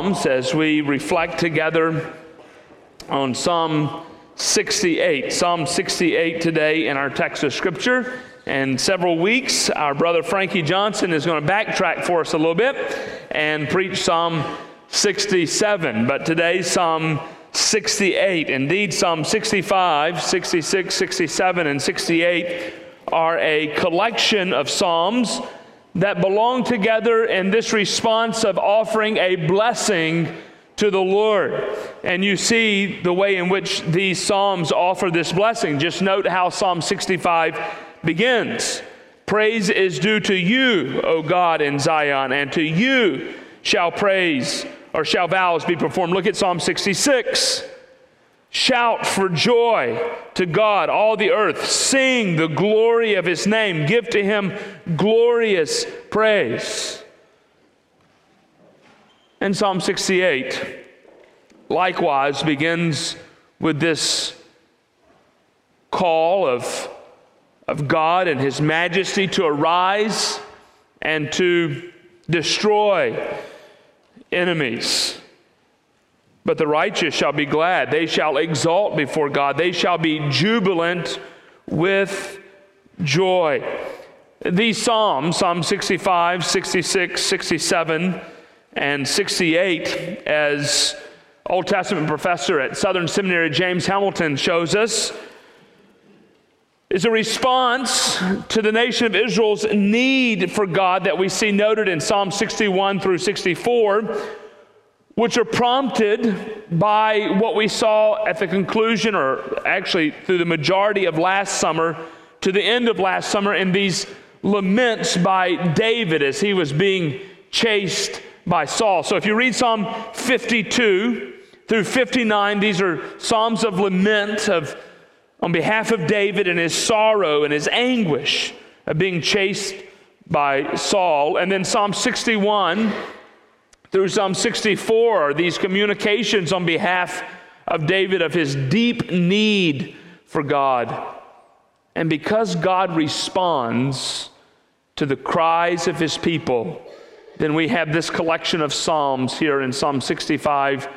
Psalms as we reflect together on Psalm 68. Psalm 68 today in our text of Scripture. And several weeks, our brother Frankie Johnson is going to backtrack for us a little bit and preach Psalm 67. But today, Psalm 68. Indeed, Psalm 65, 66, 67, and 68 are a collection of Psalms that belong together in this response of offering a blessing to the Lord. And you see the way in which these Psalms offer this blessing. Just note how Psalm 65 begins Praise is due to you, O God, in Zion, and to you shall praise or shall vows be performed. Look at Psalm 66. Shout for joy to God, all the earth. Sing the glory of his name. Give to him glorious praise. And Psalm 68 likewise begins with this call of, of God and his majesty to arise and to destroy enemies. But the righteous shall be glad. They shall exalt before God. They shall be jubilant with joy. These Psalms, Psalm 65, 66, 67, and 68, as Old Testament professor at Southern Seminary James Hamilton shows us, is a response to the nation of Israel's need for God that we see noted in Psalm 61 through 64 which are prompted by what we saw at the conclusion, or actually through the majority of last summer to the end of last summer, in these laments by David as he was being chased by Saul. So if you read Psalm 52 through 59, these are Psalms of lament of, on behalf of David and his sorrow and his anguish of being chased by Saul. And then Psalm 61 through Psalm 64 these communications on behalf of David of his deep need for God. And because God responds to the cries of his people, then we have this collection of Psalms here in Psalm 65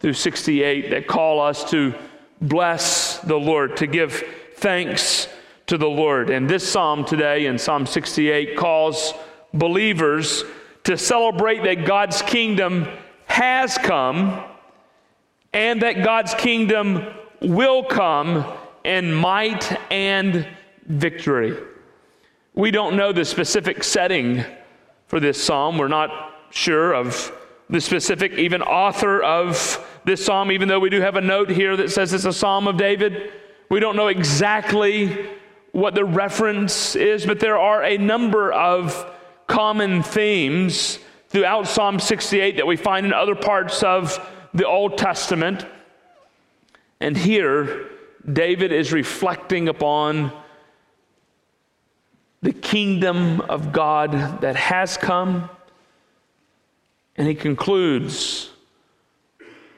through 68 that call us to bless the Lord, to give thanks to the Lord. And this psalm today in Psalm 68 calls believers to celebrate that God's kingdom has come and that God's kingdom will come in might and victory. We don't know the specific setting for this psalm. We're not sure of the specific, even author of this psalm, even though we do have a note here that says it's a psalm of David. We don't know exactly what the reference is, but there are a number of common themes throughout Psalm 68 that we find in other parts of the Old Testament. And here, David is reflecting upon the kingdom of God that has come. And he concludes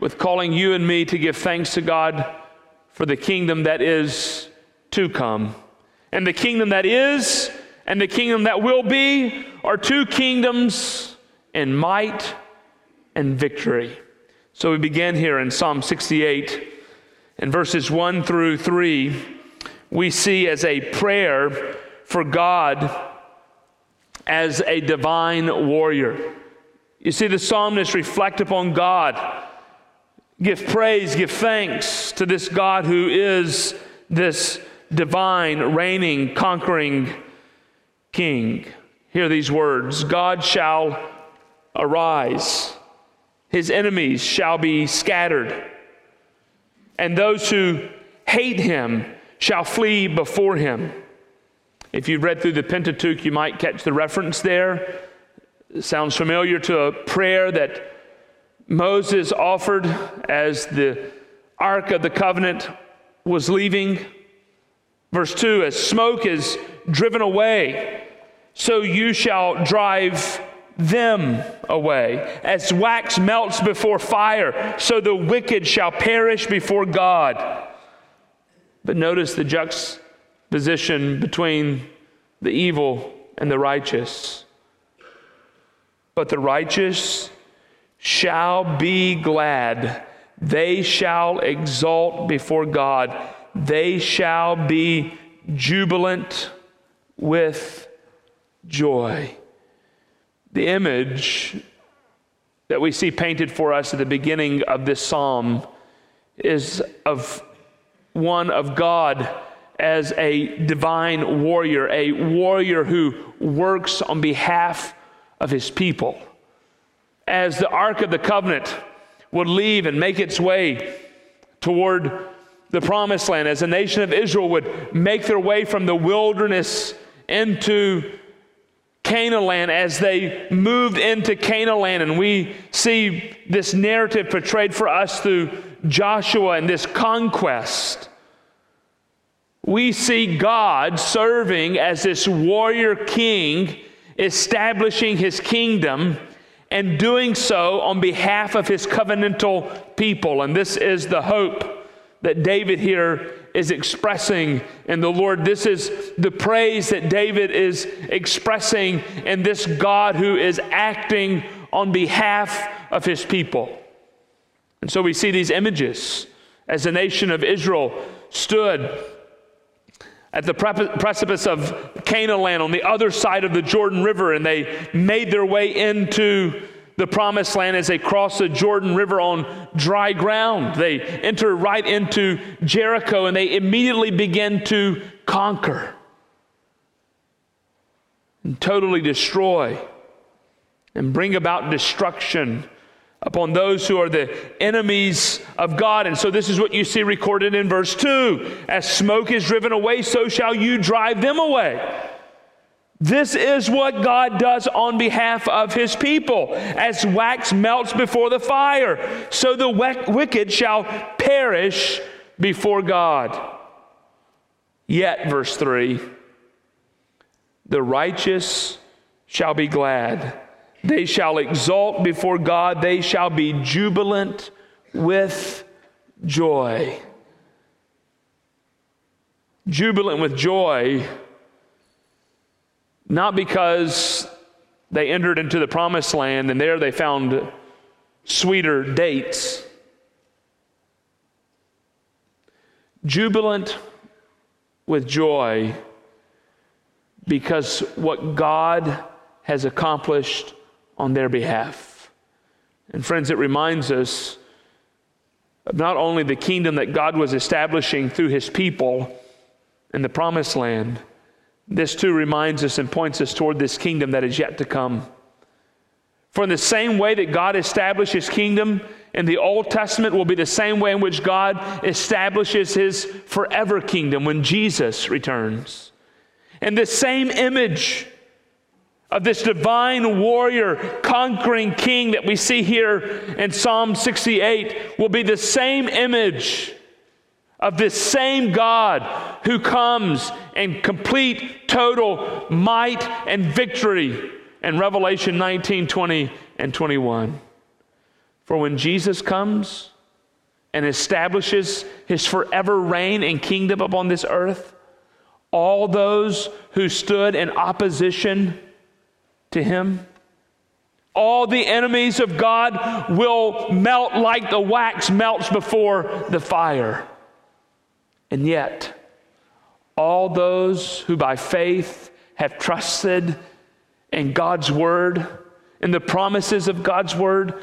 with calling you and me to give thanks to God for the kingdom that is to come. And the kingdom that is and the kingdom that will be are two kingdoms in might and victory. So we begin here in Psalm 68 in verses 1 through 3. We see as a prayer for God as a divine warrior. You see, the psalmist reflect upon God, give praise, give thanks to this God who is this divine, reigning, conquering king. Hear these words God shall arise, his enemies shall be scattered, and those who hate him shall flee before him. If you've read through the Pentateuch, you might catch the reference there. It sounds familiar to a prayer that Moses offered as the Ark of the Covenant was leaving. Verse 2 As smoke is driven away, so you shall drive them away. As wax melts before fire, so the wicked shall perish before God. But notice the juxtaposition between the evil and the righteous. But the righteous shall be glad. They shall exult before God. They shall be jubilant with joy. The image that we see painted for us at the beginning of this psalm is of one of God as a divine warrior, a warrior who works on behalf of his people. As the Ark of the Covenant would leave and make its way toward the promised land, as the nation of Israel would make their way from the wilderness into Canaan land, as they moved into Canaan land, and we see this narrative portrayed for us through Joshua and this conquest. We see God serving as this warrior king, establishing his kingdom, and doing so on behalf of his covenantal people. And this is the hope that David here is expressing in the Lord. This is the praise that David is expressing in this God who is acting on behalf of his people. And so we see these images as the nation of Israel stood at the precipice of Canaan land on the other side of the Jordan River, and they made their way into the promised land as they cross the Jordan River on dry ground. They enter right into Jericho and they immediately begin to conquer and totally destroy and bring about destruction upon those who are the enemies of God. And so this is what you see recorded in verse 2 As smoke is driven away, so shall you drive them away. This is what God does on behalf of his people. As wax melts before the fire, so the wicked shall perish before God. Yet, verse 3 the righteous shall be glad they shall exult before God, they shall be jubilant with joy. Jubilant with joy, not because they entered into the promised land and there they found sweeter dates. Jubilant with joy because what God has accomplished on their behalf. And friends, it reminds us of not only the kingdom that God was establishing through his people in the promised land, this too reminds us and points us toward this kingdom that is yet to come. For in the same way that God established his kingdom in the Old Testament will be the same way in which God establishes his forever kingdom when Jesus returns. And the same image of this divine warrior conquering king that we see here in Psalm 68 will be the same image of this same God who comes in complete, total might and victory in Revelation 19 20 and 21. For when Jesus comes and establishes his forever reign and kingdom upon this earth, all those who stood in opposition to him. All the enemies of God will melt like the wax melts before the fire. And yet, all those who by faith have trusted in God's word, in the promises of God's word,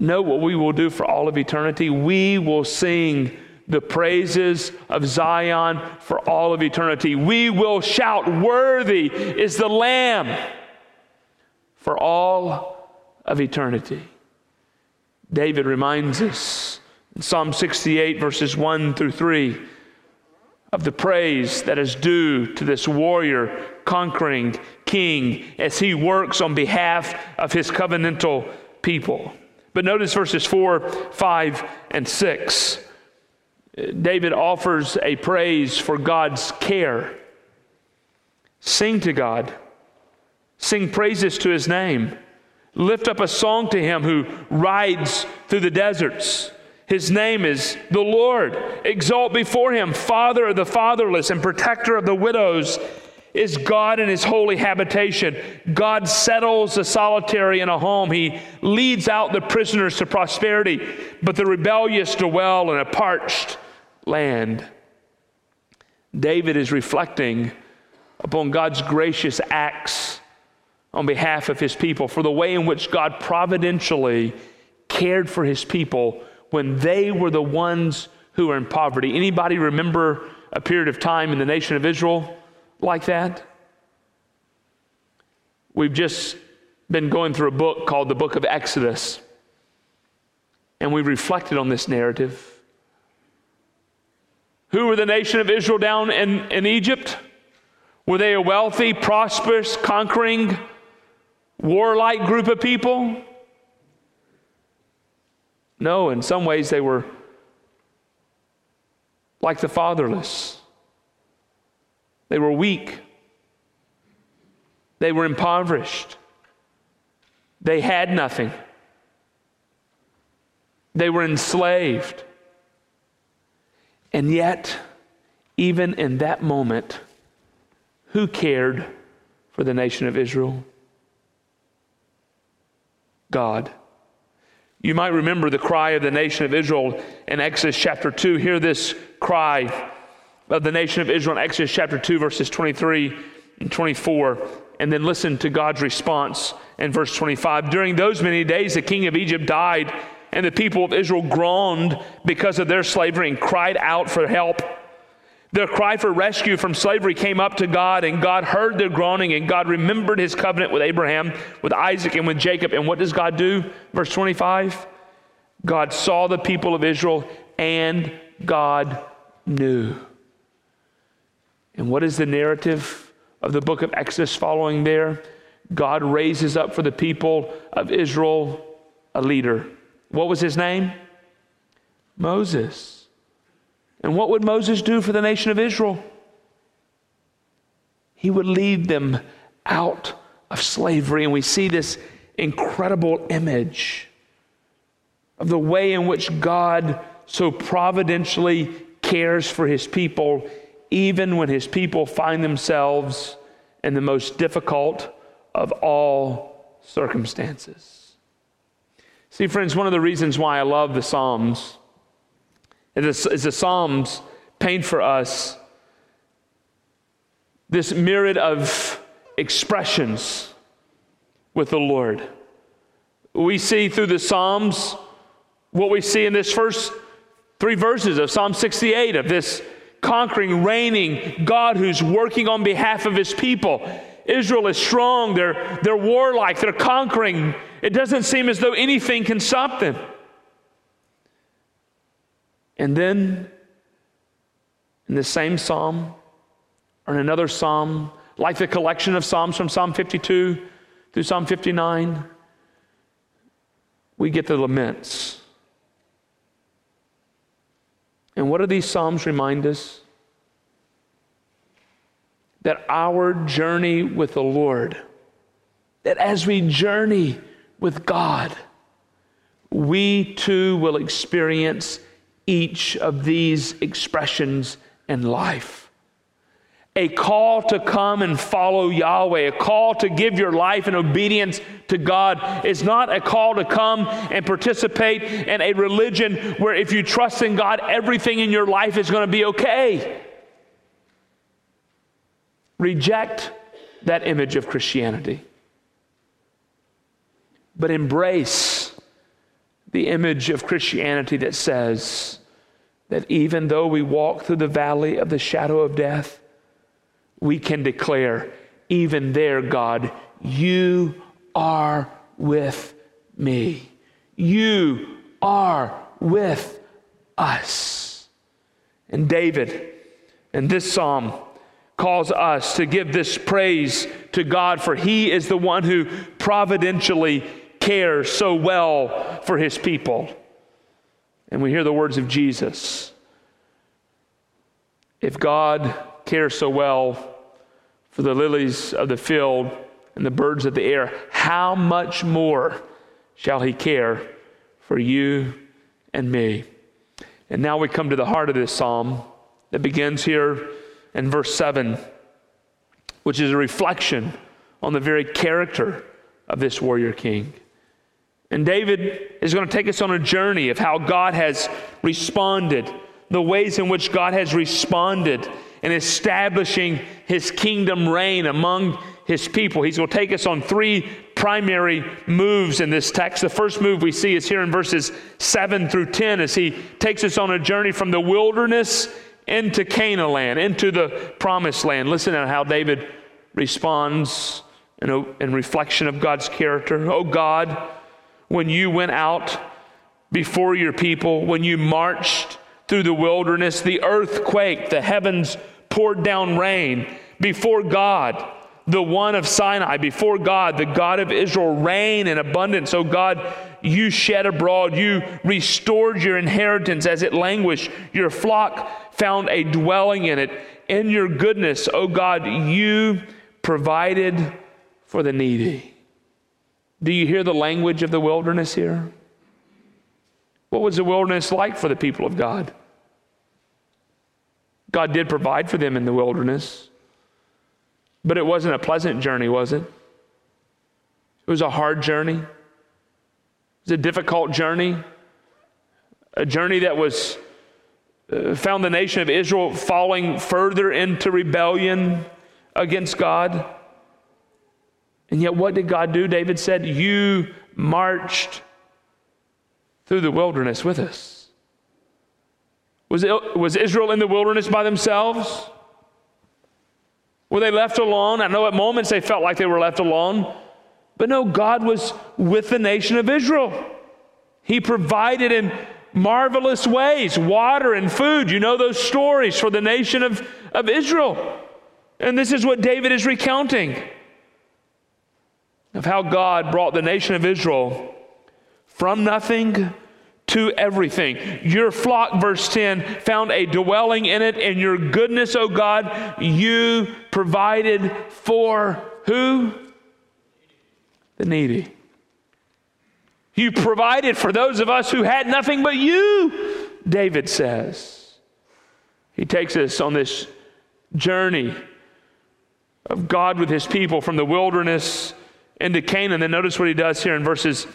know what we will do for all of eternity. We will sing the praises of Zion for all of eternity. We will shout, Worthy is the Lamb for all of eternity. David reminds us Psalm 68, verses 1 through 3, of the praise that is due to this warrior conquering king as he works on behalf of his covenantal people. But notice verses 4, 5, and 6. David offers a praise for God's care. Sing to God, sing praises to his name, lift up a song to him who rides through the deserts. His name is the Lord. Exalt before him, Father of the fatherless and protector of the widows. is God in his holy habitation. God settles the solitary in a home. He leads out the prisoners to prosperity, but the rebellious dwell in a parched land. David is reflecting upon God's gracious acts on behalf of his people, for the way in which God providentially cared for his people when they were the ones who were in poverty. Anybody remember a period of time in the nation of Israel like that? We've just been going through a book called the Book of Exodus, and we've reflected on this narrative. Who were the nation of Israel down in, in Egypt? Were they a wealthy, prosperous, conquering, warlike group of people? No, in some ways they were like the fatherless. They were weak. They were impoverished. They had nothing. They were enslaved. And yet, even in that moment, who cared for the nation of Israel? God. You might remember the cry of the nation of Israel in Exodus chapter 2. Hear this cry of the nation of Israel in Exodus chapter 2, verses 23 and 24. And then listen to God's response in verse 25. During those many days, the king of Egypt died, and the people of Israel groaned because of their slavery and cried out for help. Their cry for rescue from slavery came up to God, and God heard their groaning, and God remembered his covenant with Abraham, with Isaac, and with Jacob. And what does God do? Verse 25 God saw the people of Israel, and God knew. And what is the narrative of the book of Exodus following there? God raises up for the people of Israel a leader. What was his name? Moses. And what would Moses do for the nation of Israel? He would lead them out of slavery. And we see this incredible image of the way in which God so providentially cares for his people, even when his people find themselves in the most difficult of all circumstances. See, friends, one of the reasons why I love the Psalms as the, Psalms paint for us this myriad of expressions with the Lord. We see through the Psalms what we see in this first three verses of Psalm 68 of this conquering, reigning God who's working on behalf of his people. Israel is strong, they're, they're warlike, they're conquering. It doesn't seem as though anything can stop them. And then in the same psalm, or in another psalm, like the collection of psalms from Psalm 52 through Psalm 59, we get the laments. And what do these psalms remind us? That our journey with the Lord, that as we journey with God, we too will experience each of these expressions in life. A call to come and follow Yahweh, a call to give your life in obedience to God is not a call to come and participate in a religion where if you trust in God, everything in your life is going to be okay. Reject that image of Christianity, but embrace the image of Christianity that says that even though we walk through the valley of the shadow of death, we can declare, even there, God, you are with me. You are with us. And David, in this psalm, calls us to give this praise to God, for he is the one who providentially cares so well for his people. And we hear the words of Jesus. If God cares so well for the lilies of the field and the birds of the air, how much more shall he care for you and me? And now we come to the heart of this psalm that begins here in verse 7 which is a reflection on the very character of this warrior king. And David is going to take us on a journey of how God has responded, the ways in which God has responded in establishing his kingdom reign among his people. He's going to take us on three primary moves in this text. The first move we see is here in verses 7 through 10 as he takes us on a journey from the wilderness into Canaan land, into the promised land. Listen to how David responds in, in reflection of God's character. Oh God, when you went out before your people, when you marched through the wilderness, the earth quaked, the heavens poured down rain before God, the one of Sinai, before God, the God of Israel, rain in abundance. Oh God, you shed abroad, you restored your inheritance as it languished. Your flock found a dwelling in it. In your goodness, oh God, you provided for the needy. Do you hear the language of the wilderness here? What was the wilderness like for the people of God? God did provide for them in the wilderness, but it wasn't a pleasant journey, was it? It was a hard journey. It was a difficult journey. A journey that was uh, found the nation of Israel falling further into rebellion against God. And yet, what did God do? David said, You marched through the wilderness with us. Was, it, was Israel in the wilderness by themselves? Were they left alone? I know at moments they felt like they were left alone. But no, God was with the nation of Israel. He provided in marvelous ways water and food. You know those stories for the nation of, of Israel. And this is what David is recounting of how God brought the nation of Israel from nothing to everything. Your flock, verse 10, found a dwelling in it, and your goodness, O God, you provided for who? The needy. You provided for those of us who had nothing but you, David says. He takes us on this journey of God with his people from the wilderness into Canaan. Then notice what he does here in verses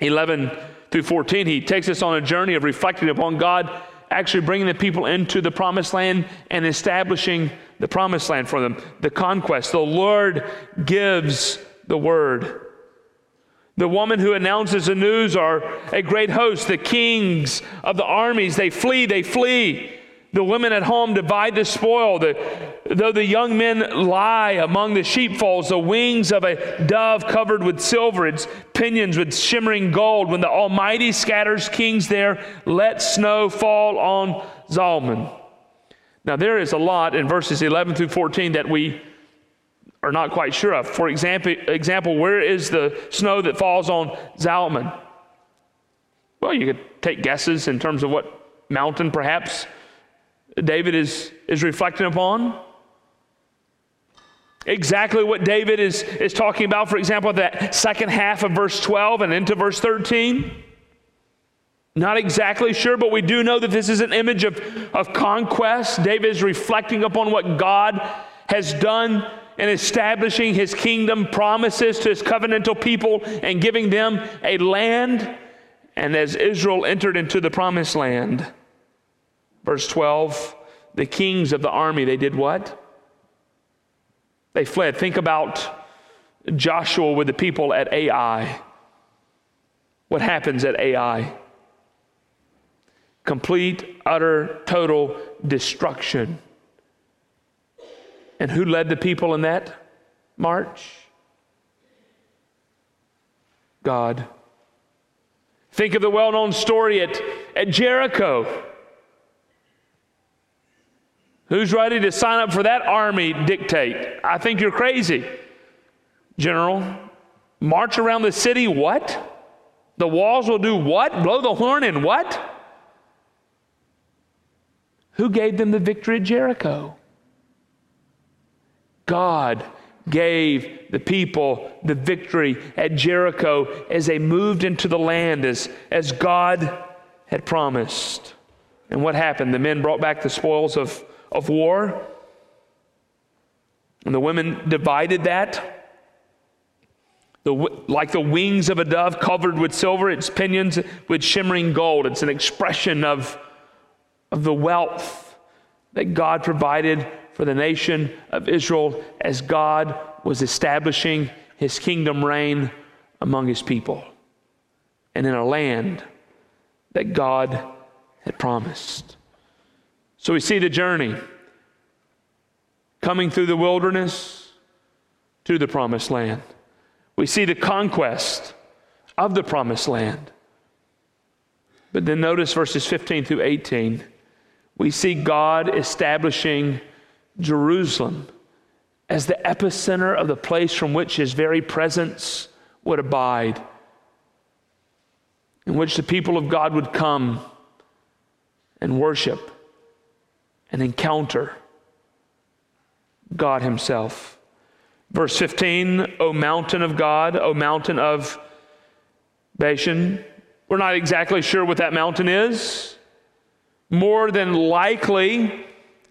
11 through 14. He takes us on a journey of reflecting upon God actually bringing the people into the promised land and establishing the promised land for them, the conquest. The Lord gives the word. The woman who announces the news are a great host. The kings of the armies, they flee, they flee. The women at home divide the spoil. The, though the young men lie among the sheepfolds, the wings of a dove covered with silver, its pinions with shimmering gold. When the Almighty scatters kings there, let snow fall on Zalmon. Now, there is a lot in verses 11 through 14 that we are not quite sure of. For example, example where is the snow that falls on Zalmon? Well, you could take guesses in terms of what mountain, perhaps. David is, is reflecting upon. Exactly what David is, is talking about, for example, that second half of verse 12 and into verse 13. Not exactly sure, but we do know that this is an image of, of conquest. David is reflecting upon what God has done in establishing his kingdom promises to his covenantal people and giving them a land. And as Israel entered into the promised land, Verse 12, the kings of the army, they did what? They fled. Think about Joshua with the people at Ai. What happens at Ai? Complete, utter, total destruction. And who led the people in that march? God. Think of the well known story at, at Jericho. Who's ready to sign up for that army dictate? I think you're crazy. General, march around the city, what? The walls will do what? Blow the horn and what? Who gave them the victory at Jericho? God gave the people the victory at Jericho as they moved into the land as, as God had promised. And what happened? The men brought back the spoils of of war. And the women divided that. The, like the wings of a dove covered with silver, its pinions with shimmering gold. It's an expression of, of the wealth that God provided for the nation of Israel as God was establishing his kingdom reign among his people and in a land that God had promised. So we see the journey coming through the wilderness to the promised land. We see the conquest of the promised land. But then notice verses 15 through 18. We see God establishing Jerusalem as the epicenter of the place from which his very presence would abide, in which the people of God would come and worship and encounter God Himself. Verse 15, O mountain of God, O mountain of Bashan. We're not exactly sure what that mountain is. More than likely,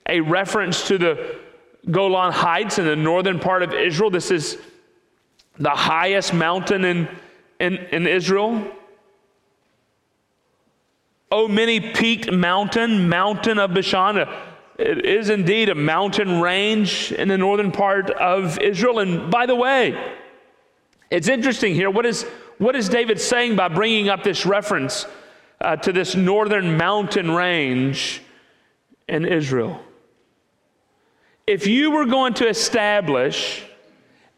a reference to the Golan Heights in the northern part of Israel. This is the highest mountain in, in, in Israel. O many peaked mountain, mountain of Bashan. It is indeed a mountain range in the northern part of Israel. And by the way, it's interesting here. What is, what is David saying by bringing up this reference uh, to this northern mountain range in Israel? If you were going to establish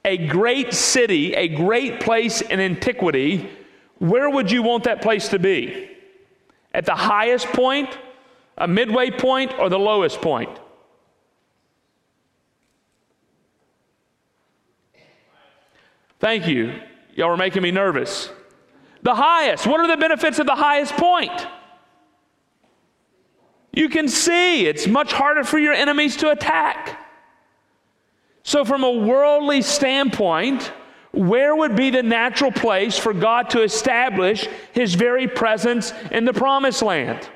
a great city, a great place in antiquity, where would you want that place to be? At the highest point, a midway point, or the lowest point? Thank you. Y'all are making me nervous. The highest. What are the benefits of the highest point? You can see it's much harder for your enemies to attack. So, from a worldly standpoint, where would be the natural place for God to establish his very presence in the promised land?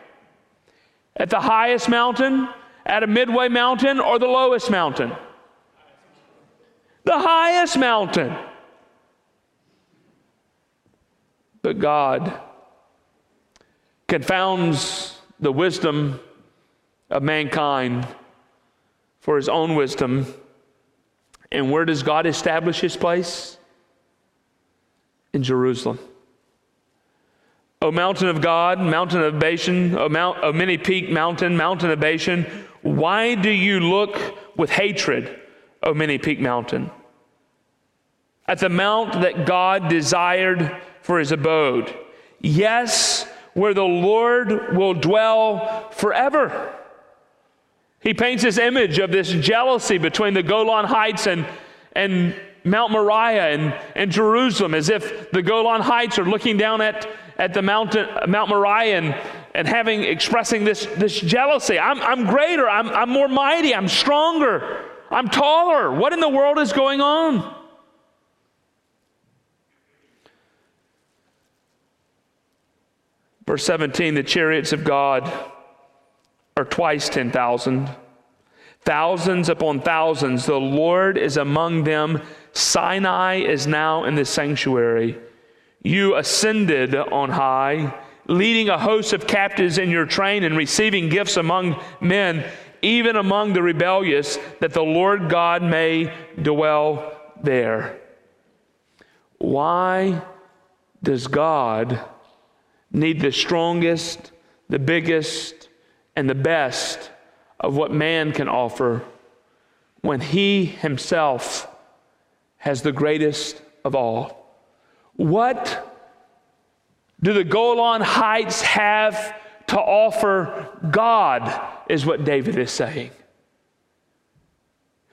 At the highest mountain, at a midway mountain, or the lowest mountain? The highest mountain. But God confounds the wisdom of mankind for his own wisdom. And where does God establish his place? in Jerusalem. O mountain of God, mountain of Bashan, O, mount, o many peak mountain, mountain of Bashan, why do you look with hatred, O many peak mountain? At the mount that God desired for his abode. Yes, where the Lord will dwell forever. He paints this image of this jealousy between the Golan Heights and, and Mount Moriah and, and Jerusalem, as if the Golan Heights are looking down at, at the mountain, Mount Moriah and, and having expressing this, this jealousy. I'm, I'm greater, I'm, I'm more mighty, I'm stronger, I'm taller. What in the world is going on? Verse 17 the chariots of God are twice 10,000, thousands upon thousands. The Lord is among them Sinai is now in the sanctuary. You ascended on high, leading a host of captives in your train and receiving gifts among men, even among the rebellious, that the Lord God may dwell there. Why does God need the strongest, the biggest, and the best of what man can offer when he himself has the greatest of all. What do the Golan Heights have to offer God, is what David is saying.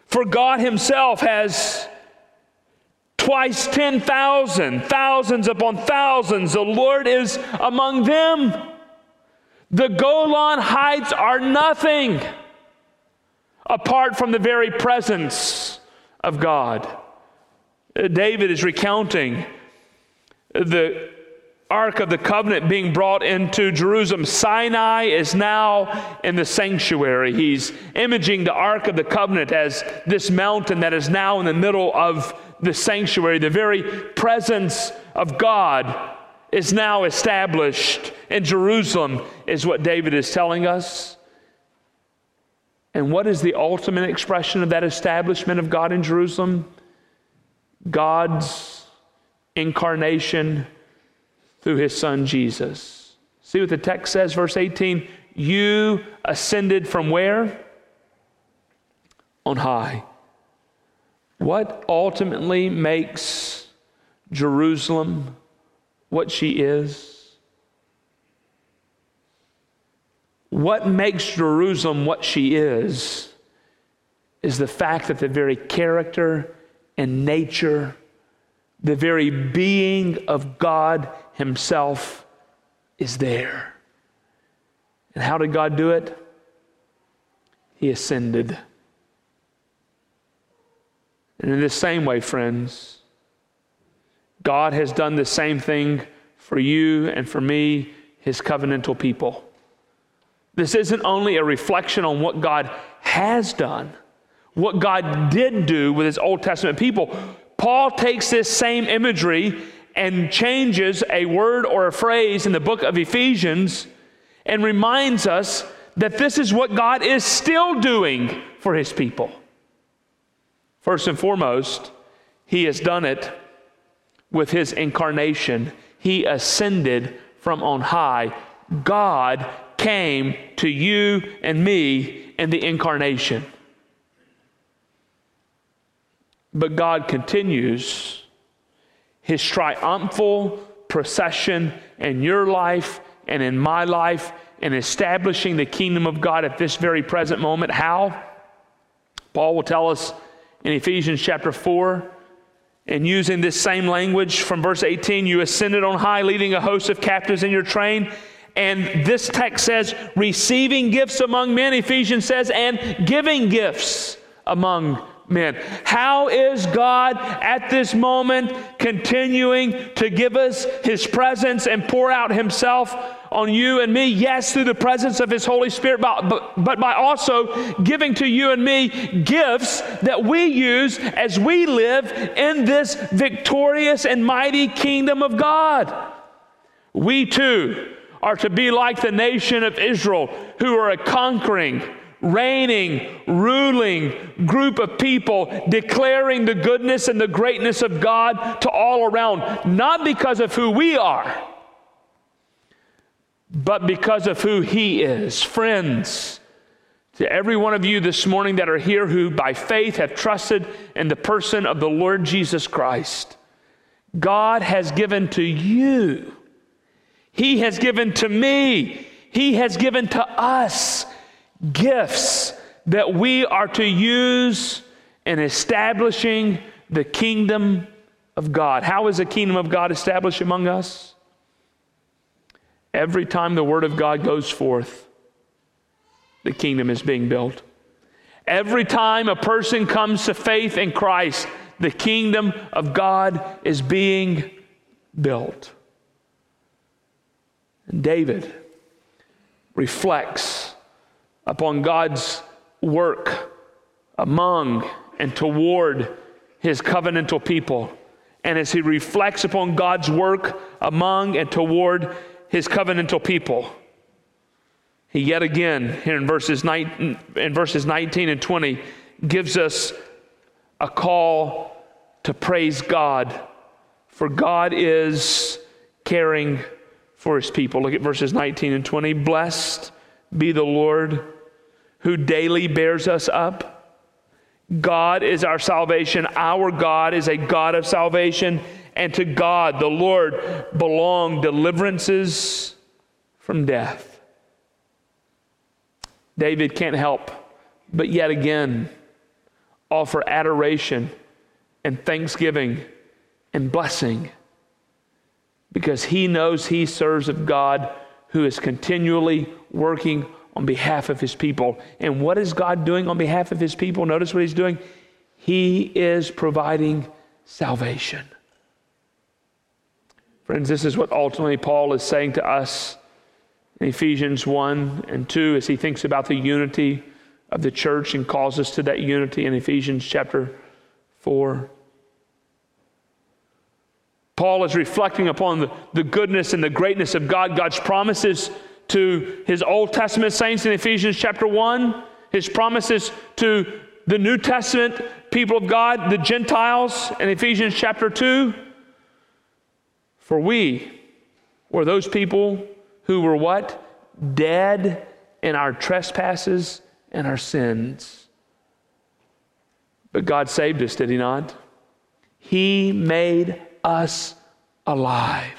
For God Himself has twice 10,000, thousands upon thousands. The Lord is among them. The Golan Heights are nothing apart from the very presence of God. Uh, David is recounting the Ark of the Covenant being brought into Jerusalem. Sinai is now in the sanctuary. He's imaging the Ark of the Covenant as this mountain that is now in the middle of the sanctuary. The very presence of God is now established in Jerusalem, is what David is telling us. And what is the ultimate expression of that establishment of God in Jerusalem? God's incarnation through his son Jesus. See what the text says, verse 18? You ascended from where? On high. What ultimately makes Jerusalem what she is? What makes Jerusalem what she is is the fact that the very character and nature, the very being of God Himself is there. And how did God do it? He ascended. And in the same way, friends, God has done the same thing for you and for me, His covenantal people. This isn't only a reflection on what God has done, what God did do with His Old Testament people. Paul takes this same imagery and changes a word or a phrase in the book of Ephesians and reminds us that this is what God is still doing for his people. First and foremost, he has done it with his incarnation. He ascended from on high. God came to you and me in the incarnation. But God continues his triumphal procession in your life and in my life in establishing the kingdom of God at this very present moment. How? Paul will tell us in Ephesians chapter 4, and using this same language from verse 18, you ascended on high, leading a host of captives in your train. And this text says, receiving gifts among men, Ephesians says, and giving gifts among men. How is God at this moment continuing to give us His presence and pour out Himself on you and me? Yes, through the presence of His Holy Spirit, but, but by also giving to you and me gifts that we use as we live in this victorious and mighty kingdom of God. We too are to be like the nation of Israel, who are a conquering, reigning, ruling group of people declaring the goodness and the greatness of God to all around, not because of who we are, but because of who He is. Friends, to every one of you this morning that are here who by faith have trusted in the person of the Lord Jesus Christ, God has given to you, He has given to me, He has given to us gifts that we are to use in establishing the kingdom of God. How is the kingdom of God established among us? Every time the word of God goes forth, the kingdom is being built. Every time a person comes to faith in Christ, the kingdom of God is being built. And David reflects upon God's work among and toward his covenantal people. And as he reflects upon God's work among and toward his covenantal people, he yet again, here in verses, 19, in verses 19 and 20, gives us a call to praise God, for God is caring for his people. Look at verses 19 and 20. Blessed be the Lord who daily bears us up. God is our salvation. Our God is a God of salvation. And to God, the Lord, belong deliverances from death. David can't help but yet again offer adoration and thanksgiving and blessing because he knows he serves a God who is continually working on behalf of his people. And what is God doing on behalf of his people? Notice what he's doing. He is providing salvation. Friends, this is what ultimately Paul is saying to us in Ephesians 1 and 2 as he thinks about the unity of the church and calls us to that unity in Ephesians chapter 4. Paul is reflecting upon the, the goodness and the greatness of God, God's promises to his Old Testament saints in Ephesians chapter 1, his promises to the New Testament people of God, the Gentiles in Ephesians chapter 2. For we were those people who were what? Dead in our trespasses and our sins. But God saved us, did He not? He made us alive.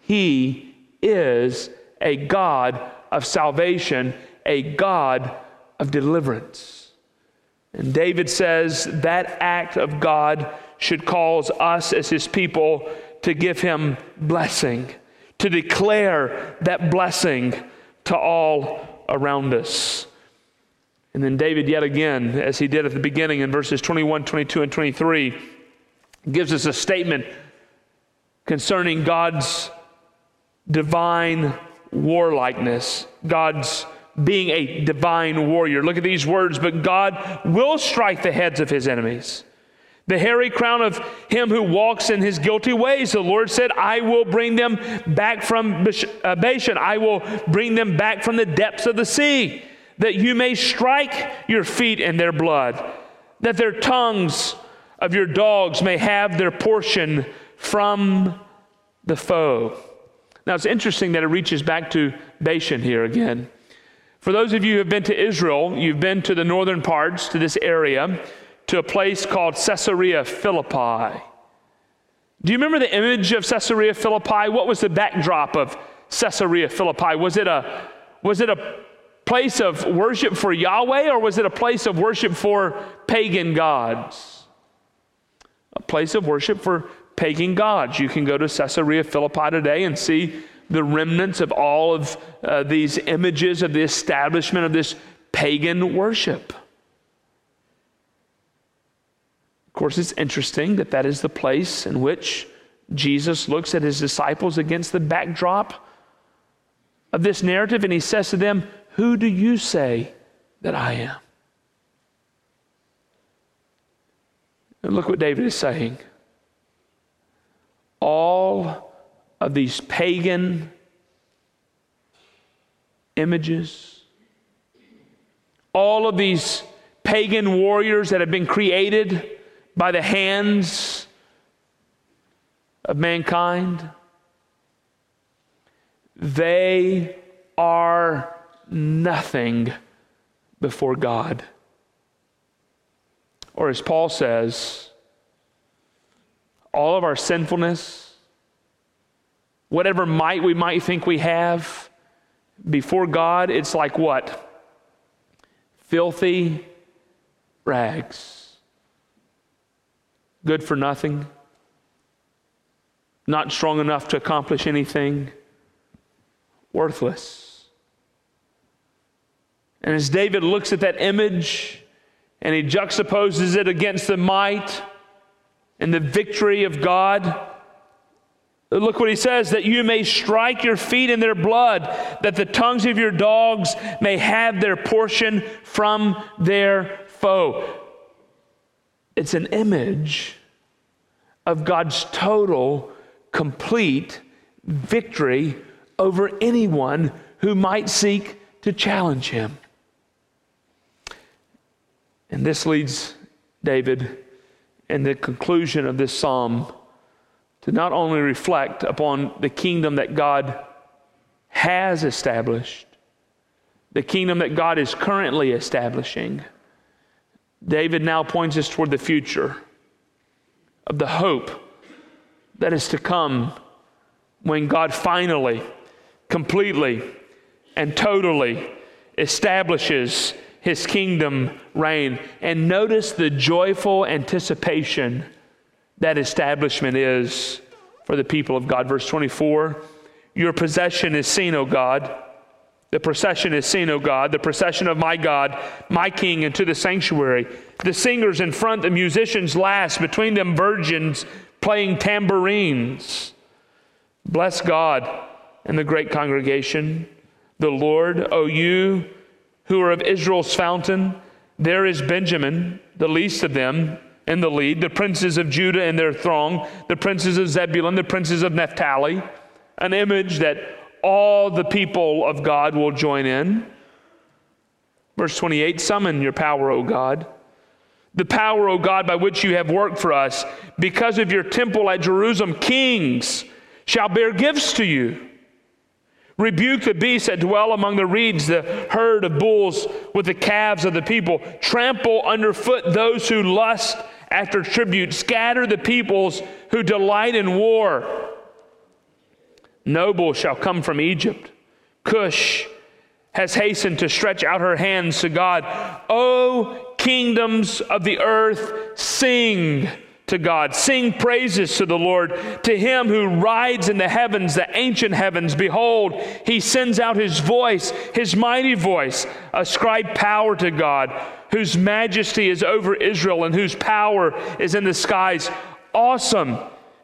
He is a God of salvation, a God of deliverance. And David says that act of God should cause us as his people to give him blessing, to declare that blessing to all around us. And then David, yet again, as he did at the beginning in verses 21, 22, and 23, gives us a statement concerning God's divine warlikeness, God's being a divine warrior. Look at these words, but God will strike the heads of his enemies. The hairy crown of him who walks in his guilty ways. The Lord said, I will bring them back from uh, Bashan. I will bring them back from the depths of the sea, that you may strike your feet in their blood, that their tongues of your dogs may have their portion from the foe. Now it's interesting that it reaches back to Bashan here again. For those of you who have been to Israel, you've been to the northern parts, to this area, to a place called Caesarea Philippi. Do you remember the image of Caesarea Philippi? What was the backdrop of Caesarea Philippi? Was it a, was it a place of worship for Yahweh or was it a place of worship for pagan gods? A place of worship for pagan gods. You can go to Caesarea Philippi today and see the remnants of all of uh, these images of the establishment of this pagan worship. Of course, it's interesting that that is the place in which Jesus looks at his disciples against the backdrop of this narrative and he says to them, Who do you say that I am? And look what David is saying all of these pagan images, all of these pagan warriors that have been created by the hands of mankind, they are nothing before God. Or as Paul says, all of our sinfulness, whatever might we might think we have before God, it's like what? Filthy rags. Good for nothing. Not strong enough to accomplish anything. Worthless. And as David looks at that image and he juxtaposes it against the might, and the victory of God. Look what he says that you may strike your feet in their blood, that the tongues of your dogs may have their portion from their foe. It's an image of God's total, complete victory over anyone who might seek to challenge him. And this leads David in the conclusion of this psalm to not only reflect upon the kingdom that God has established, the kingdom that God is currently establishing. David now points us toward the future of the hope that is to come when God finally, completely, and totally establishes his kingdom reign. And notice the joyful anticipation that establishment is for the people of God. Verse 24 Your possession is seen, O God. The procession is seen, O God, the procession of my God, my King, into the sanctuary. The singers in front, the musicians last, between them virgins playing tambourines. Bless God and the great congregation, the Lord, O you who are of Israel's fountain. There is Benjamin, the least of them, in the lead, the princes of Judah in their throng, the princes of Zebulun, the princes of Naphtali, an image that all the people of God will join in. Verse 28 Summon your power, O God. The power, O God, by which you have worked for us. Because of your temple at Jerusalem, kings shall bear gifts to you. Rebuke the beasts that dwell among the reeds, the herd of bulls with the calves of the people. Trample underfoot those who lust after tribute. Scatter the peoples who delight in war. Noble shall come from Egypt. Cush has hastened to stretch out her hands to God. O kingdoms of the earth, sing to God. Sing praises to the Lord, to him who rides in the heavens, the ancient heavens. Behold, he sends out his voice, his mighty voice. Ascribe power to God, whose majesty is over Israel and whose power is in the skies. Awesome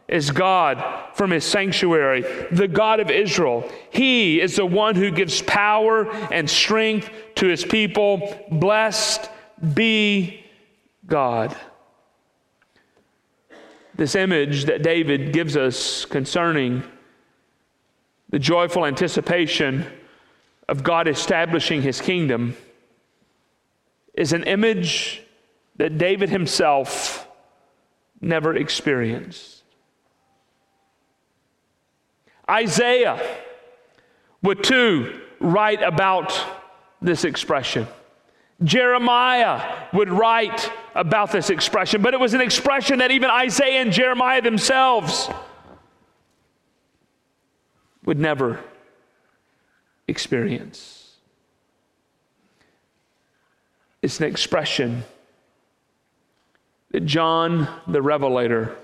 is God from his sanctuary, the God of Israel. He is the one who gives power and strength to his people. Blessed be God this image that David gives us concerning the joyful anticipation of God establishing his kingdom is an image that David himself never experienced. Isaiah would too write about this expression. Jeremiah would write about this expression, but it was an expression that even Isaiah and Jeremiah themselves would never experience. It's an expression that John the Revelator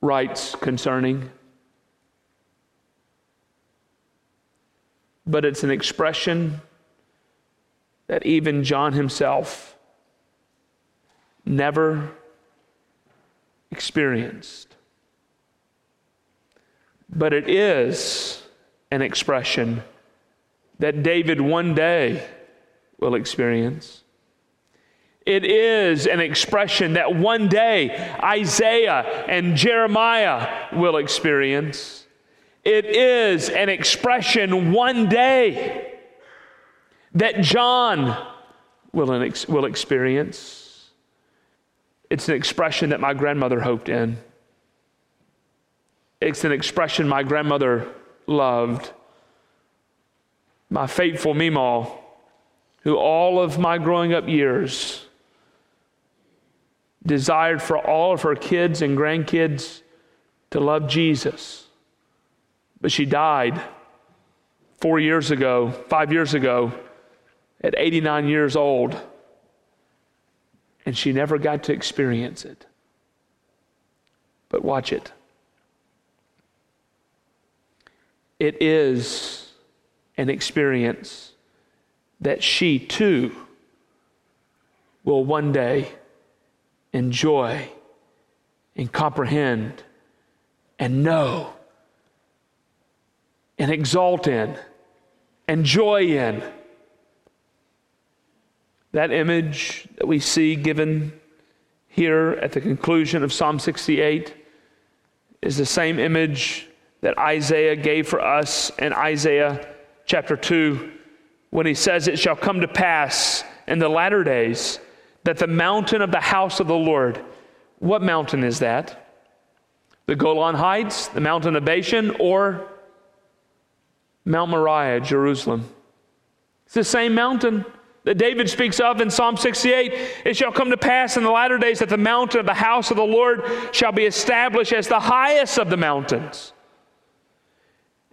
writes concerning. But it's an expression that even John himself never experienced. But it is an expression that David one day will experience. It is an expression that one day Isaiah and Jeremiah will experience. It is an expression one day that John will, will experience. It's an expression that my grandmother hoped in. It's an expression my grandmother loved. My faithful Meemaw, who all of my growing up years desired for all of her kids and grandkids to love Jesus. But she died four years ago, five years ago, at 89 years old, and she never got to experience it. But watch it. It is an experience that she too will one day enjoy and comprehend and know and exalt in and joy in. That image that we see given here at the conclusion of Psalm 68 is the same image that Isaiah gave for us in Isaiah chapter 2 when he says, It shall come to pass in the latter days that the mountain of the house of the Lord, what mountain is that? The Golan Heights, the mountain of Bashan, or Mount Moriah, Jerusalem? It's the same mountain that David speaks of in Psalm 68. It shall come to pass in the latter days that the mountain of the house of the Lord shall be established as the highest of the mountains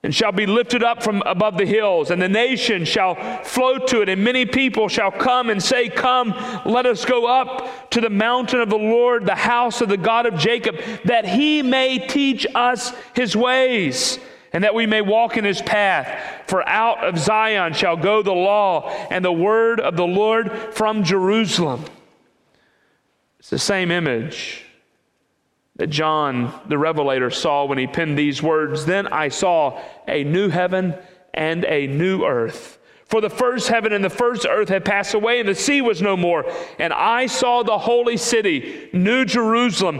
and shall be lifted up from above the hills, and the nation shall flow to it, and many people shall come and say, Come, let us go up to the mountain of the Lord, the house of the God of Jacob, that he may teach us his ways and that we may walk in his path. For out of Zion shall go the law and the word of the Lord from Jerusalem. It's the same image that John the Revelator saw when he penned these words Then I saw a new heaven and a new earth. For the first heaven and the first earth had passed away, and the sea was no more. And I saw the holy city, New Jerusalem,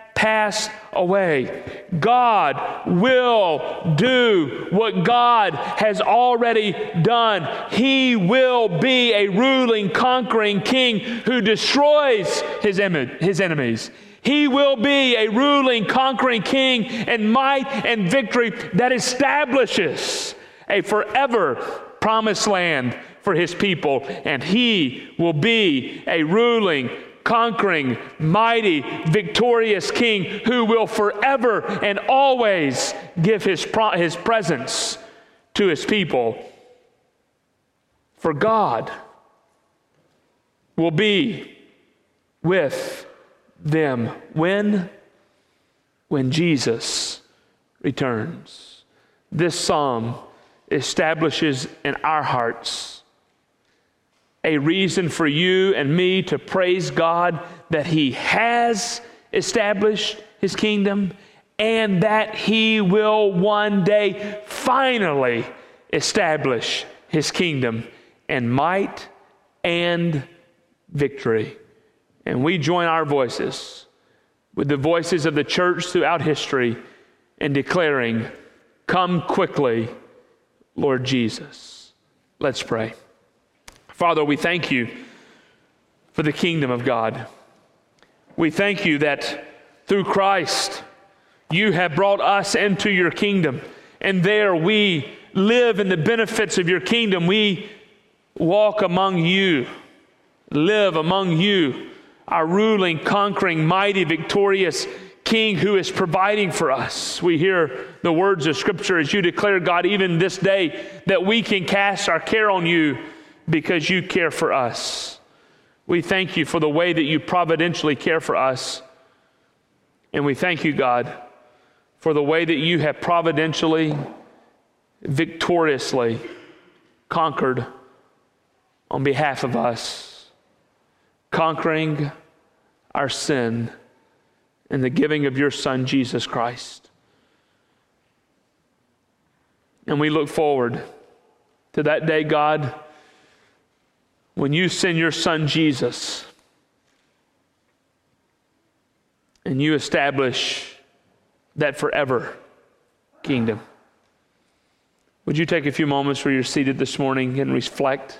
passed away. God will do what God has already done. He will be a ruling, conquering king who destroys his, his enemies. He will be a ruling, conquering king and might and victory that establishes a forever promised land for his people. And he will be a ruling, conquering, mighty, victorious king who will forever and always give his, pro- his presence to his people. For God will be with them when when Jesus returns. This psalm establishes in our hearts a reason for you and me to praise God that He has established His kingdom and that He will one day finally establish His kingdom and might and victory. And we join our voices with the voices of the church throughout history in declaring, Come quickly, Lord Jesus. Let's pray. Father, we thank you for the kingdom of God. We thank you that through Christ, you have brought us into your kingdom, and there we live in the benefits of your kingdom. We walk among you, live among you, our ruling, conquering, mighty, victorious King who is providing for us. We hear the words of Scripture as you declare, God, even this day, that we can cast our care on you because you care for us. We thank you for the way that you providentially care for us. And we thank you, God, for the way that you have providentially, victoriously conquered on behalf of us, conquering our sin in the giving of your Son, Jesus Christ. And we look forward to that day, God when you send your son Jesus and you establish that forever kingdom. Would you take a few moments where you're seated this morning and reflect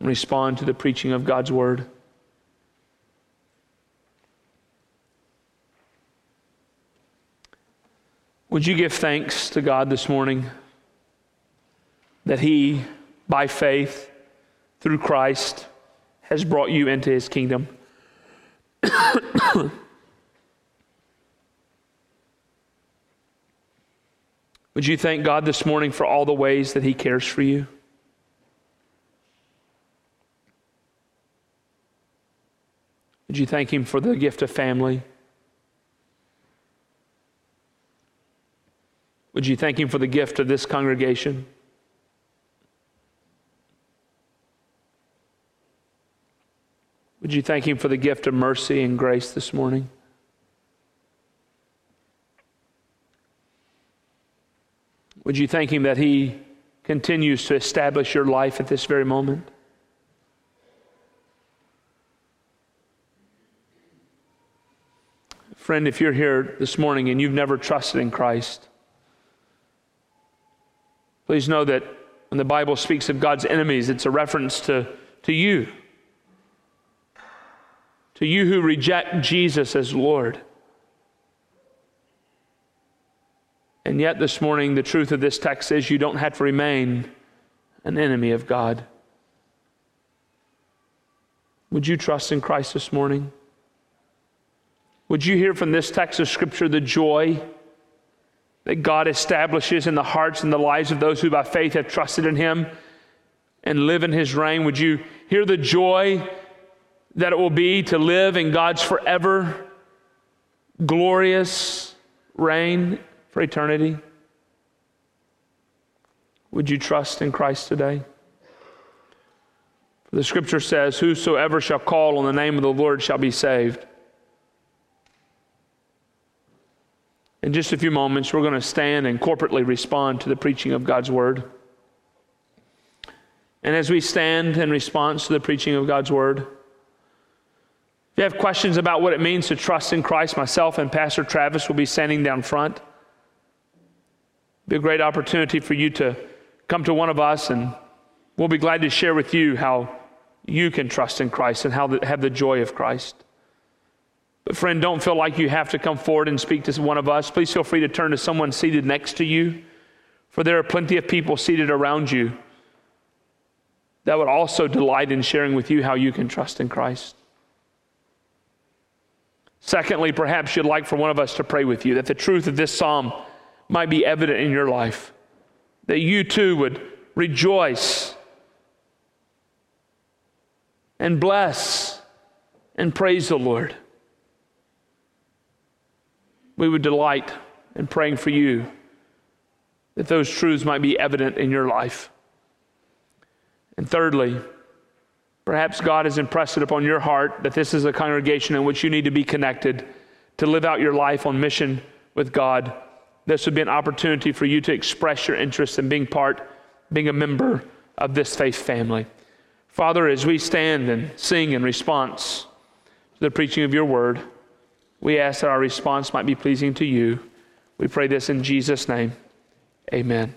and respond to the preaching of God's word? Would you give thanks to God this morning that He, by faith, through Christ has brought you into his kingdom. Would you thank God this morning for all the ways that he cares for you? Would you thank him for the gift of family? Would you thank him for the gift of this congregation? Would you thank Him for the gift of mercy and grace this morning? Would you thank Him that He continues to establish your life at this very moment? Friend, if you're here this morning and you've never trusted in Christ, please know that when the Bible speaks of God's enemies, it's a reference to, to you to you who reject Jesus as Lord. And yet, this morning, the truth of this text is you don't have to remain an enemy of God. Would you trust in Christ this morning? Would you hear from this text of Scripture the joy that God establishes in the hearts and the lives of those who by faith have trusted in Him and live in His reign? Would you hear the joy that it will be to live in God's forever glorious reign for eternity? Would you trust in Christ today? For the scripture says, Whosoever shall call on the name of the Lord shall be saved. In just a few moments, we're going to stand and corporately respond to the preaching of God's word. And as we stand in response to the preaching of God's word, if you have questions about what it means to trust in Christ, myself and Pastor Travis will be standing down front. It'll be a great opportunity for you to come to one of us, and we'll be glad to share with you how you can trust in Christ and how to have the joy of Christ. But, friend, don't feel like you have to come forward and speak to one of us. Please feel free to turn to someone seated next to you, for there are plenty of people seated around you that would also delight in sharing with you how you can trust in Christ. Secondly, perhaps you'd like for one of us to pray with you that the truth of this psalm might be evident in your life, that you too would rejoice and bless and praise the Lord. We would delight in praying for you that those truths might be evident in your life. And thirdly, perhaps God has impressed it upon your heart that this is a congregation in which you need to be connected to live out your life on mission with God. This would be an opportunity for you to express your interest in being part, being a member of this faith family. Father, as we stand and sing in response to the preaching of your word, we ask that our response might be pleasing to you. We pray this in Jesus' name. Amen.